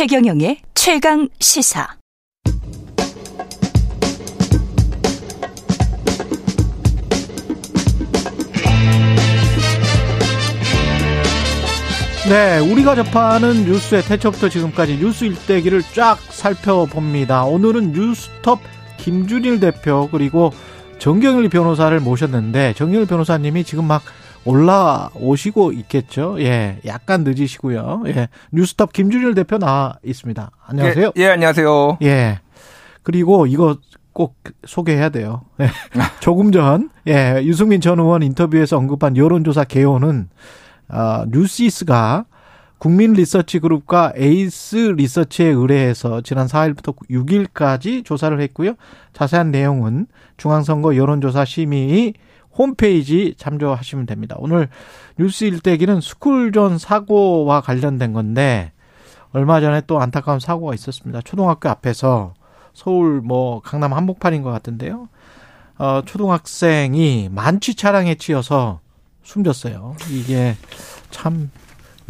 최경영의 최강 시사. 네, 우리가 접하는 뉴스의 태초부터 지금까지 뉴스 일대기를 쫙 살펴봅니다. 오늘은 뉴스톱 김준일 대표 그리고 정경일 변호사를 모셨는데 정경일 변호사님이 지금 막 올라오시고 있겠죠. 예, 약간 늦으시고요. 예, 뉴스톱 김준일 대표 나와 있습니다. 안녕하세요. 예, 예 안녕하세요. 예, 그리고 이거 꼭 소개해야 돼요. 예, 조금 전, 예, 유승민 전 의원 인터뷰에서 언급한 여론조사 개요는 어, 뉴시스가 국민 리서치 그룹과 에이스 리서치에 의뢰해서 지난 4일부터 6일까지 조사를 했고요. 자세한 내용은 중앙선거 여론조사 심의 홈페이지 참조하시면 됩니다. 오늘 뉴스 일대기는 스쿨존 사고와 관련된 건데 얼마 전에 또 안타까운 사고가 있었습니다. 초등학교 앞에서 서울 뭐 강남 한복판인 것 같은데요. 어, 초등학생이 만취 차량에 치여서 숨졌어요. 이게 참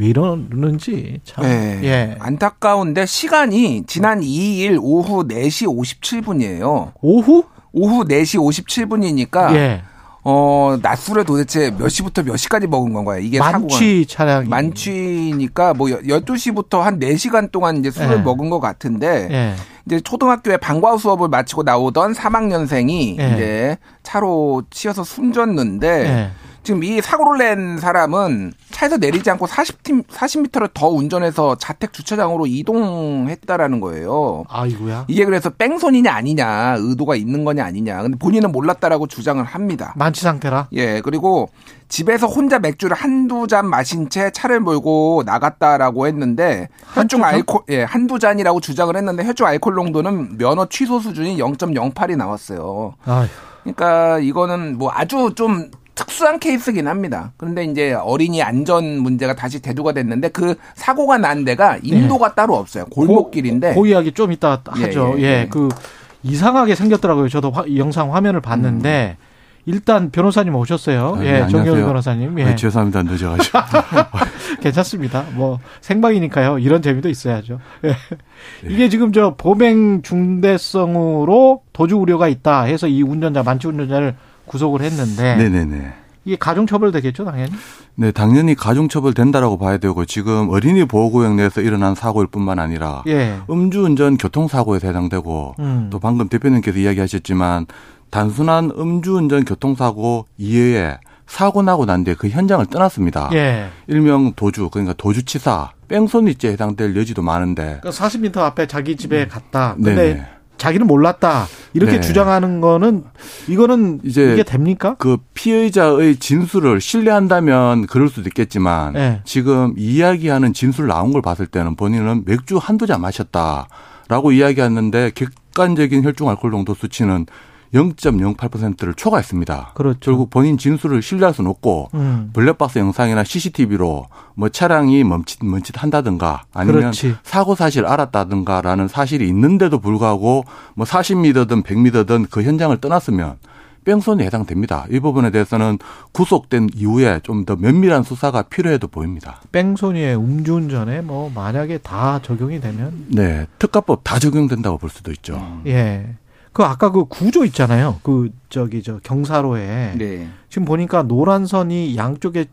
왜 이러는지 참 네. 예. 안타까운데 시간이 지난 2일 오후 4시 57분이에요. 오후 오후 4시 57분이니까 예. 어, 낮술에 도대체 몇 시부터 몇 시까지 먹은 건가요? 이게 만취 차량 만취니까 뭐 12시부터 한 4시간 동안 이제 술을 예. 먹은 것 같은데 예. 이제 초등학교에 방과후 수업을 마치고 나오던 3학년생이 예. 이제 차로 치여서 숨졌는데 예. 지금 이 사고를 낸 사람은 차에서 내리지 않고 40팀 40m를 더 운전해서 자택 주차장으로 이동했다라는 거예요. 아이고야. 이게 그래서 뺑소니냐 아니냐 의도가 있는 거냐 아니냐. 근데 본인은 몰랐다라고 주장을 합니다. 만취 상태라. 예, 그리고 집에서 혼자 맥주를 한두 잔 마신 채 차를 몰고 나갔다라고 했는데 혈중 잔? 알코올 예, 한두 잔이라고 주장을 했는데 혈중 알코올 농도는 면허 취소 수준이 0.08이 나왔어요. 아휴. 그러니까 이거는 뭐 아주 좀 특수한 케이스긴 합니다. 그런데 이제 어린이 안전 문제가 다시 대두가 됐는데 그 사고가 난 데가 인도가 따로 없어요. 골목길인데 그 이야기 좀 이따 예, 하죠. 예, 예, 예. 그 이상하게 생겼더라고요. 저도 화- 이 영상 화면을 봤는데 일단 변호사님 오셨어요. 아, 예, 네, 정경 안녕하세요. 변호사님. 예. 아, 죄송합니다. 늦어가지고. 괜찮습니다. 뭐 생방이니까요. 이런 재미도 있어야죠. 예. 네. 이게 지금 저 범행 중대성으로 도주 우려가 있다 해서 이 운전자 만취 운전자를 구속을 했는데 네네네. 이게 가중 처벌 되겠죠, 당연히. 네, 당연히 가중처벌 된다라고 봐야 되고 지금 어린이 보호구역 내에서 일어난 사고일 뿐만 아니라 예. 음주운전 교통사고에 해당되고 음. 또 방금 대표님께서 이야기하셨지만 단순한 음주운전 교통사고 이외에 사고 나고 난 뒤에 그 현장을 떠났습니다. 예. 일명 도주 그러니까 도주치사 뺑소니죄에 해당될 여지도 많은데 그러니까 40m 앞에 자기 집에 갔다. 근데 음. 네네. 자기는 몰랐다. 이렇게 네. 주장하는 거는 이거는 이제 이게 됩니까? 그 피해자의 진술을 신뢰한다면 그럴 수도 있겠지만 네. 지금 이야기하는 진술 나온 걸 봤을 때는 본인은 맥주 한두 잔 마셨다라고 이야기했는데 객관적인 혈중 알코올 농도 수치는 0.08%를 초과했습니다. 그렇죠. 결국 본인 진술을 신뢰할 수는 없고 음. 블랙박스 영상이나 CCTV로 뭐 차량이 멈칫 멈칫 한다든가 아니면 그렇지. 사고 사실 알았다든가라는 사실이 있는데도 불구하고 뭐 40m든 100m든 그 현장을 떠났으면 뺑소니 해당됩니다. 이 부분에 대해서는 구속된 이후에 좀 더 면밀한 수사가 필요해도 보입니다. 뺑소니에 음주운전에 뭐 만약에 다 적용이 되면 네, 특가법 다 적용된다고 볼 수도 있죠. 예. 그 아까 그 구조 있잖아요. 그 저기 저 경사로에 네. 지금 보니까 노란 선이 양쪽에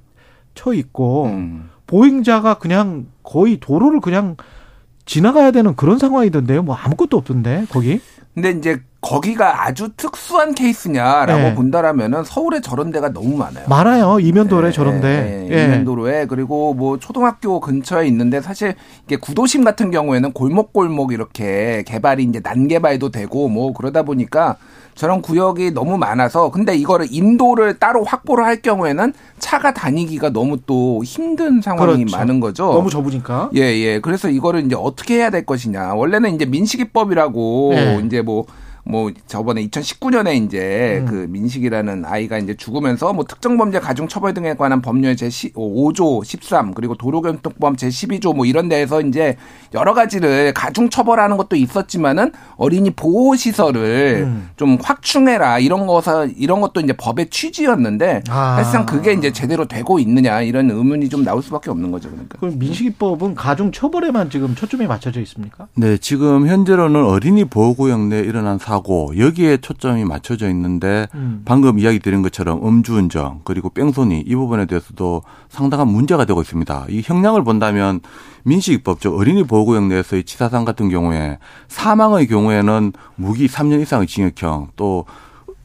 쳐 있고 음. 보행자가 그냥 거의 도로를 그냥 지나가야 되는 그런 상황이던데요. 뭐 아무것도 없던데 거기. 근데 이제 거기가 아주 특수한 케이스냐라고 네. 본다라면은 서울에 저런 데가 너무 많아요. 많아요. 이면도래 예, 저런데. 예, 예. 이면도로에 그리고 뭐 초등학교 근처에 있는데 사실 이게 구도심 같은 경우에는 골목골목 이렇게 개발이 이제 난개발도 되고 뭐 그러다 보니까 저런 구역이 너무 많아서 근데 이거를 인도를 따로 확보를 할 경우에는 차가 다니기가 너무 또 힘든 상황이 그렇죠. 많은 거죠. 너무 좁으니까. 예, 예. 그래서 이거를 이제 어떻게 해야 될 것이냐. 원래는 이제 민식이법이라고 네. 이제 뭐 뭐 저번에 2019년에 이제 음. 그 민식이라는 아이가 이제 죽으면서 뭐 특정 범죄 가중 처벌 등에 관한 법률 제 5조 13 그리고 도로교통법 제 12조 뭐 이런 데에서 이제 여러 가지를 가중 처벌하는 것도 있었지만은 어린이 보호 시설을 음. 좀 확충해라 이런 거서 이런 것도 이제 법의 취지였는데 아. 사실상 그게 이제 제대로 되고 있느냐 이런 의문이 좀 나올 수밖에 없는 거죠 그러니까. 그럼 민식이법은 가중 처벌에만 지금 초점이 맞춰져 있습니까? 네, 지금 현재로는 어린이 보호구역 내에 일어난 사고 하고 여기에 초점이 맞춰져 있는데 음. 방금 이야기 드린 것처럼 음주운전 그리고 뺑소니 이 부분에 대해서도 상당한 문제가 되고 있습니다. 이 형량을 본다면 민식이법 즉 어린이 보호구역 내에서의 치사상 같은 경우에 사망의 경우에는 무기 3년 이상의 징역형 또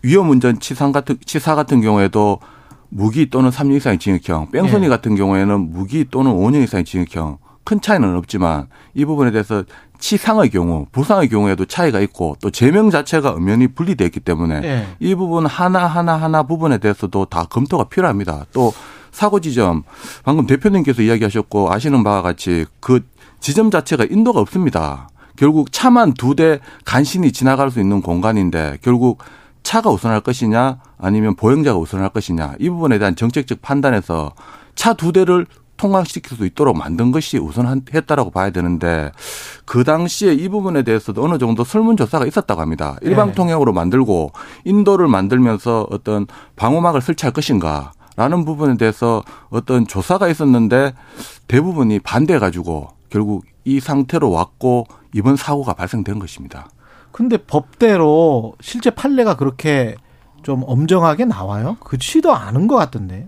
위험운전 치상 같은 치사 같은 경우에도 무기 또는 3년 이상의 징역형, 뺑소니 네. 같은 경우에는 무기 또는 5년 이상의 징역형 큰 차이는 없지만 이 부분에 대해서 치상의 경우, 부상의 경우에도 차이가 있고 또 제명 자체가 엄연히 분리되어 있기 때문에 네. 이 부분 하나 하나 하나 부분에 대해서도 다 검토가 필요합니다. 또 사고 지점 방금 대표님께서 이야기하셨고 아시는 바와 같이 그 지점 자체가 인도가 없습니다. 결국 차만 두 대 간신히 지나갈 수 있는 공간인데 결국 차가 우선할 것이냐 아니면 보행자가 우선할 것이냐 이 부분에 대한 정책적 판단에서 차 두 대를 통과시킬 수 있도록 만든 것이 우선했다라고 봐야 되는데 그 당시에 이 부분에 대해서도 어느 정도 설문조사가 있었다고 합니다. 일방 통행으로 만들고 인도를 만들면서 어떤 방호막을 설치할 것인가 라는 부분에 대해서 어떤 조사가 있었는데 대부분이 반대해 가지고 결국 이 상태로 왔고 이번 사고가 발생된 것입니다. 근데 법대로 실제 판례가 그렇게 좀 엄정하게 나와요? 그치도 않은 것 같던데.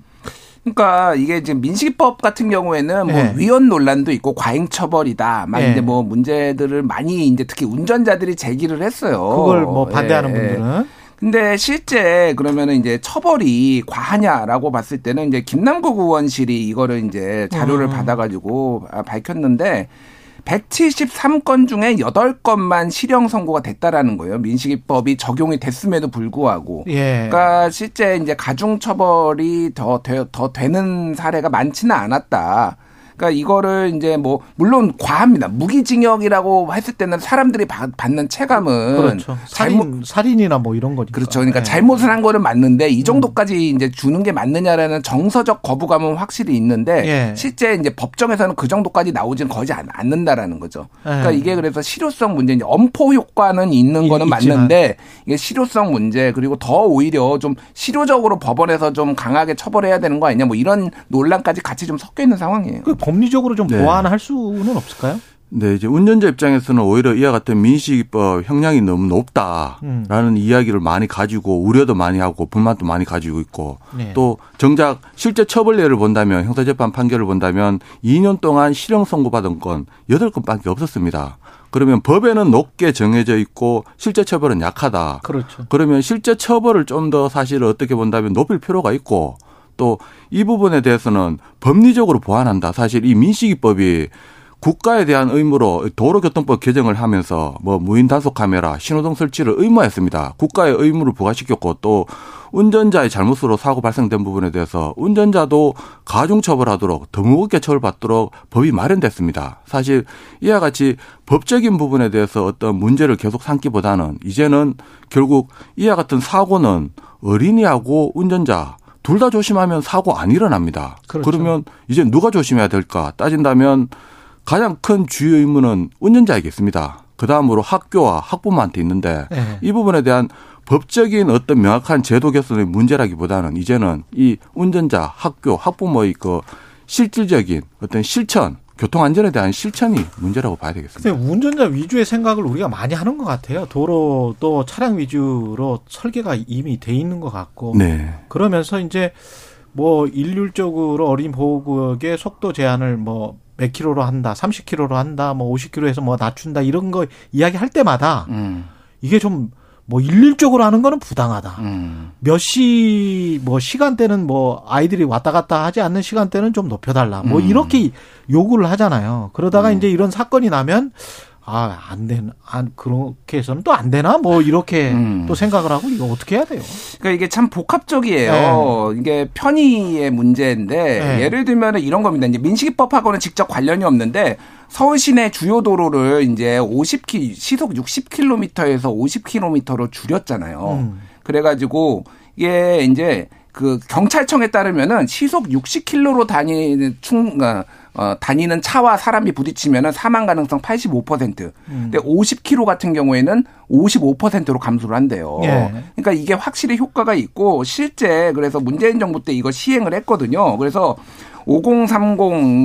그러니까 이게 지금 민식이법 같은 경우에는 뭐 네. 위헌 논란도 있고 과잉 처벌이다. 막 네. 이제 뭐 문제들을 많이 이제 특히 운전자들이 제기를 했어요. 그걸 뭐 반대하는 예. 분들은 근데 실제 그러면은 이제 처벌이 과하냐라고 봤을 때는 이제 김남국 의원실이 이거를 이제 자료를 음. 받아가지고 밝혔는데 173건 중에 8건만 실형 선고가 됐다라는 거예요. 민식이법이 적용이 됐음에도 불구하고. 예. 그러니까 실제 이제 가중 처벌이 더, 더, 더 되는 사례가 많지는 않았다. 그러니까 이거를 이제 뭐 물론 과합니다. 무기징역이라고 했을 때는 사람들이 받 는 체감은 그렇죠. 살인 살인이나 뭐 이런 거니까. 그렇죠. 그러니까 네. 잘못을 한 거는 맞는데 이 정도까지 음. 이제 주는 게 맞느냐라는 정서적 거부감은 확실히 있는데 예. 실제 이제 법정에서는 그 정도까지 나오지는 거의 않는다라는 거죠. 그러니까 예. 이게 그래서 실효성 문제 이제 엄포 효과는 있는 거는 있지만. 맞는데 이게 실효성 문제 그리고 더 오히려 좀 실효적으로 법원에서 좀 강하게 처벌해야 되는 거 아니냐 뭐 이런 논란까지 같이 좀 섞여 있는 상황이에요. 그 법리적으로 좀 네. 보완할 수는 없을까요? 네, 이제 운전자 입장에서는 오히려 이와 같은 민식이법 형량이 너무 높다라는 음. 이야기를 많이 가지고 우려도 많이 하고 불만도 많이 가지고 있고 네. 또 정작 실제 처벌례를 본다면 형사재판 판결을 본다면 2년 동안 실형 선고받은 건 8건밖에 없었습니다. 그러면 법에는 높게 정해져 있고 실제 처벌은 약하다. 그렇죠. 그러면 실제 처벌을 좀 더 사실 어떻게 본다면 높일 필요가 있고 또 이 부분에 대해서는 법리적으로 보완한다. 사실 이 민식이법이 국가에 대한 의무로 도로교통법 개정을 하면서 뭐 무인 단속 카메라, 신호등 설치를 의무화했습니다. 국가의 의무를 부과시켰고 또 운전자의 잘못으로 사고 발생된 부분에 대해서 운전자도 가중 처벌하도록 더 무겁게 처벌받도록 법이 마련됐습니다. 사실 이와 같이 법적인 부분에 대해서 어떤 문제를 계속 삼기보다는 이제는 결국 이와 같은 사고는 어린이하고 운전자 둘 다 조심하면 사고 안 일어납니다. 그렇죠. 그러면 이제 누가 조심해야 될까 따진다면 가장 큰 주요 의무는 운전자이겠습니다. 그 다음으로 학교와 학부모한테 있는데 네. 이 부분에 대한 법적인 어떤 명확한 제도 개선의 문제라기보다는 이제는 이 운전자, 학교, 학부모의 그 실질적인 어떤 실천 교통 안전에 대한 실천이 문제라고 봐야 되겠습니다. 근데 운전자 위주의 생각을 우리가 많이 하는 것 같아요. 도로도 차량 위주로 설계가 이미 돼 있는 것 같고. 네. 그러면서 이제 뭐 일률적으로 어린 보호구역의 속도 제한을 뭐 몇 킬로로 한다, 30킬로로 한다, 뭐 50킬로에서 뭐 낮춘다 이런 거 이야기할 때마다 음. 이게 좀 뭐 일률적으로 하는 거는 부당하다. 음. 몇 시 뭐 시간대는 뭐 아이들이 왔다 갔다 하지 않는 시간대는 좀 높여달라. 뭐 음. 이렇게 요구를 하잖아요. 그러다가 음. 이제 이런 사건이 나면 아, 안 되나, 안, 그렇게 해서는 또 안 되나? 뭐, 이렇게 음. 또 생각을 하고 이거 어떻게 해야 돼요? 그러니까 이게 참 복합적이에요. 네. 이게 편의의 문제인데, 네. 예를 들면 이런 겁니다. 이제 민식이법하고는 직접 관련이 없는데, 서울 시내 주요 도로를 이제 50키 시속 60km에서 50km로 줄였잖아요. 음. 그래가지고 이게 이제 그 경찰청에 따르면은 시속 60km로 다니는 충 어, 어, 다니는 차와 사람이 부딪히면은 사망 가능성 85%. 음. 근데 50km 같은 경우에는 55%로 감소를 한대요. 예. 그러니까 이게 확실히 효과가 있고 실제 그래서 문재인 정부 때 이거 시행을 했거든요. 그래서 5030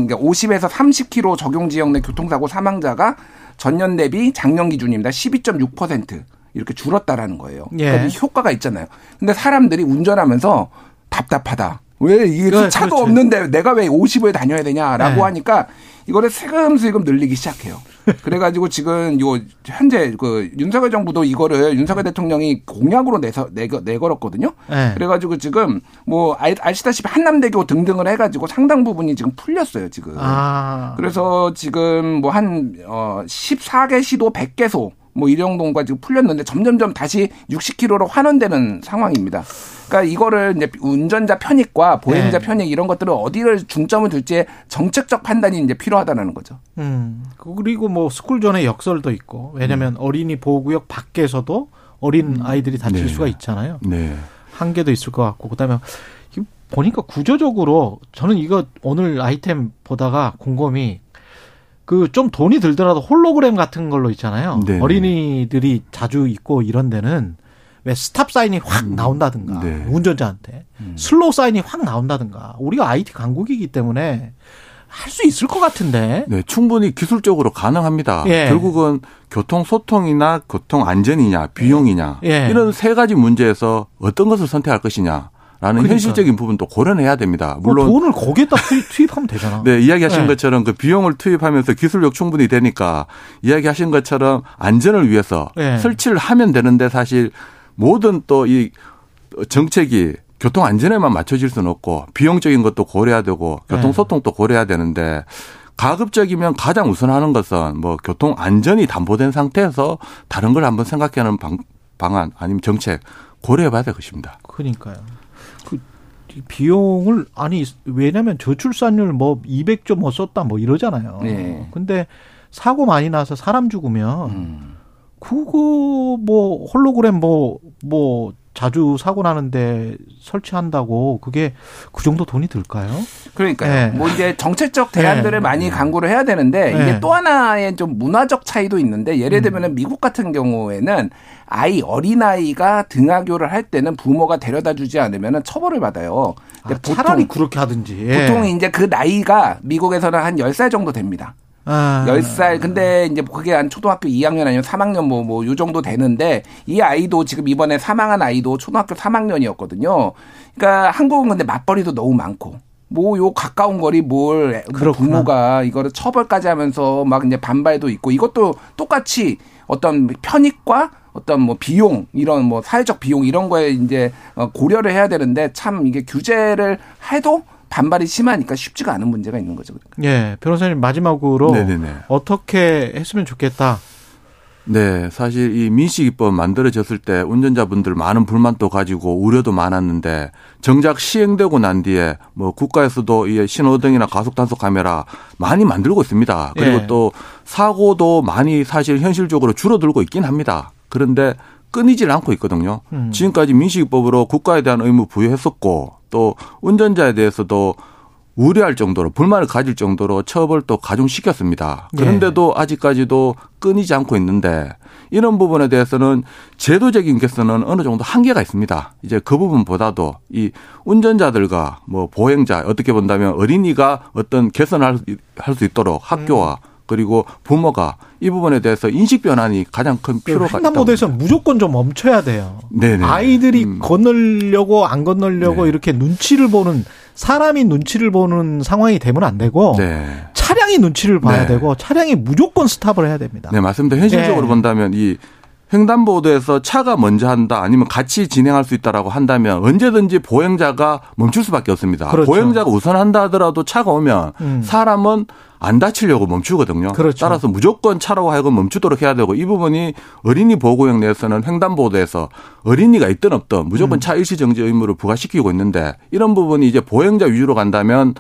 50에서 30km 적용 지역 내 교통사고 사망자가 전년 대비 작년 기준입니다. 12.6% 이렇게 줄었다라는 거예요. 예. 그러니까 효과가 있잖아요. 근데 사람들이 운전하면서 답답하다. 왜 이게 네, 차도 그렇죠. 없는데 내가 왜 50에 다녀야 되냐라고 네. 하니까 이거를 세금슬금 늘리기 시작해요. 그래가지고 지금 요 현재 그 윤석열 정부도 이거를 윤석열 대통령이 공약으로 내서 내거 내걸었거든요. 네. 그래가지고 지금 뭐 아시다시피 한남대교 등등을 해가지고 상당 부분이 지금 풀렸어요 지금. 아. 그래서 지금 뭐 한 어 14개 시도 100개소 뭐 일용동과 지금 풀렸는데 점점점 다시 60km로 환원되는 상황입니다. 그러니까 이거를 이제 운전자 편익과 보행자 네. 편익 이런 것들을 어디를 중점을 둘지에 정책적 판단이 이제 필요하다는 거죠. 음. 그리고 뭐 스쿨존의 역설도 있고 왜냐하면 음. 어린이 보호구역 밖에서도 어린 음. 아이들이 다칠 네. 수가 있잖아요. 네. 한계도 있을 것 같고 그다음에 보니까 구조적으로 저는 이거 오늘 아이템 보다가 곰곰이 그 좀 돈이 들더라도 홀로그램 같은 걸로 있잖아요. 네 어린이들이 자주 있고 이런 데는 왜 stop sign이 확 음. 나온다든가 네. 운전자한테 음. slow sign이 확 나온다든가 우리가 IT 강국이기 때문에 할 수 있을 것 같은데. 네, 충분히 기술적으로 가능합니다. 예. 결국은 교통 소통이나 교통 안전이냐, 비용이냐 예. 이런 세 가지 문제에서 어떤 것을 선택할 것이냐. 라는 그러니까. 현실적인 부분도 고려해야 됩니다. 뭐 물론 뭐 돈을 거기에다 투입, 하면 되잖아. 네, 이야기하신 네. 것처럼 그 비용을 투입하면서 기술력 충분히 되니까 이야기하신 것처럼 안전을 위해서 네. 설치를 하면 되는데 사실 모든 또 이 정책이 교통 안전에만 맞춰질 수는 없고 비용적인 것도 고려해야 되고 교통 네. 소통도 고려해야 되는데 가급적이면 가장 우선하는 것은 뭐 교통 안전이 담보된 상태에서 다른 걸 한번 생각하는 방, 방안 아니면 정책 고려해 봐야 될 것입니다. 그러니까요. 비용을 아니 왜냐면 저출산율 뭐 200조 뭐 썼다 뭐 이러잖아요. 네. 근데 사고 많이 나서 사람 죽으면 음. 그거 뭐 홀로그램 뭐뭐 뭐 자주 사고 나는데 설치한다고 그게 그 정도 돈이 들까요? 그러니까요. 네. 뭐 이제 정책적 대안들을 네. 많이 강구를 해야 되는데 네. 이게 또 하나의 좀 문화적 차이도 있는데 예를 들면은 음. 미국 같은 경우에는 아이 어린아이가 등하교를 할 때는 부모가 데려다 주지 않으면 처벌을 받아요. 아, 차라리 그렇게 하든지. 예. 보통 이제 그 나이가 미국에서는 한 10살 정도 됩니다. 아. 10살. 근데 이제 그게 한 초등학교 2학년 아니면 3학년 뭐, 뭐, 요 정도 되는데 이 아이도 지금 이번에 사망한 아이도 초등학교 3학년이었거든요. 그러니까 한국은 근데 맞벌이도 너무 많고. 뭐 요 가까운 거리 뭘뭐 부모가 이거를 처벌까지 하면서 막 이제 반발도 있고 이것도 똑같이 어떤 편익과 어떤 뭐 비용 이런 뭐 사회적 비용 이런 거에 이제 어, 고려를 해야 되는데 참 이게 규제를 해도 반발이 심하니까 쉽지가 않은 문제가 있는 거죠. 그러니까. 예, 변호사님 마지막으로 네네네. 어떻게 했으면 좋겠다. 네, 사실 이 민식이법 만들어졌을 때 운전자분들 많은 불만도 가지고 우려도 많았는데 정작 시행되고 난 뒤에 뭐 국가에서도 이 신호등이나 가속 단속 카메라 많이 만들고 있습니다. 그리고 네. 또 사고도 많이 사실 현실적으로 줄어들고 있긴 합니다. 그런데 끊이질 않고 있거든요. 음. 지금까지 민식이법으로 국가에 대한 의무 부여했었고 또 운전자에 대해서도 우려할 정도로 불만을 가질 정도로 처벌도 가중시켰습니다. 그런데도 네. 아직까지도 끊이지 않고 있는데 이런 부분에 대해서는 제도적인 개선은 어느 정도 한계가 있습니다. 이제 그 부분보다도 이 운전자들과 뭐 보행자 어떻게 본다면 어린이가 어떤 개선할 수 있도록 학교와 음. 그리고 부모가 이 부분에 대해서 인식 변환이 가장 큰 필요가 있다. 횡단보도에서 무조건 좀 멈춰야 돼요. 네네. 아이들이 음. 건널려고 안 건널려고 네. 이렇게 눈치를 보는 사람이 눈치를 보는 상황이 되면 안 되고 네. 차량이 눈치를 봐야 네. 되고 차량이 무조건 스탑을 해야 됩니다. 네 맞습니다. 현실적으로 네. 본다면 이 횡단보도에서 차가 먼저 한다 아니면 같이 진행할 수 있다라고 한다면 언제든지 보행자가 멈출 수밖에 없습니다. 그렇죠. 보행자가 우선한다 하더라도 차가 오면 음. 사람은 안 다치려고 멈추거든요. 그렇죠. 따라서 무조건 차로 하여금 멈추도록 해야 되고 이 부분이 어린이 보호구역 내에서는 횡단보도에서 어린이가 있든 없든 무조건 음. 차 일시 정지 의무를 부과시키고 있는데 이런 부분이 이제 보행자 위주로 간다면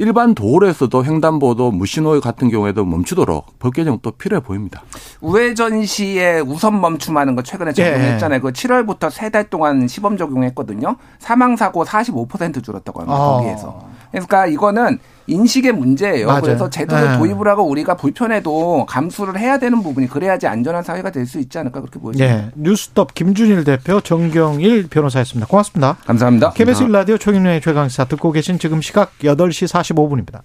일반 도로에서도 횡단보도 무신호 같은 경우에도 멈추도록 법 개정 또 필요해 보입니다. 우회전 시에 우선 멈춤하는 거 최근에 적용했잖아요. 그 7월부터 세달 동안 시범 적용했거든요. 사망 사고 45% 줄었다고 합니다. 어. 거기에서. 그러니까 이거는 인식의 문제예요. 맞아요. 그래서 제도를 네. 도입을 하고 우리가 불편해도 감수를 해야 되는 부분이 그래야지 안전한 사회가 될 수 있지 않을까 그렇게 보여집니다. 예. 뉴스톱 김준일 대표 정경일 변호사였습니다. 고맙습니다. 감사합니다. KBS 1라디오 최경영의 최강시사 듣고 계신 지금 시각 8시 45분입니다.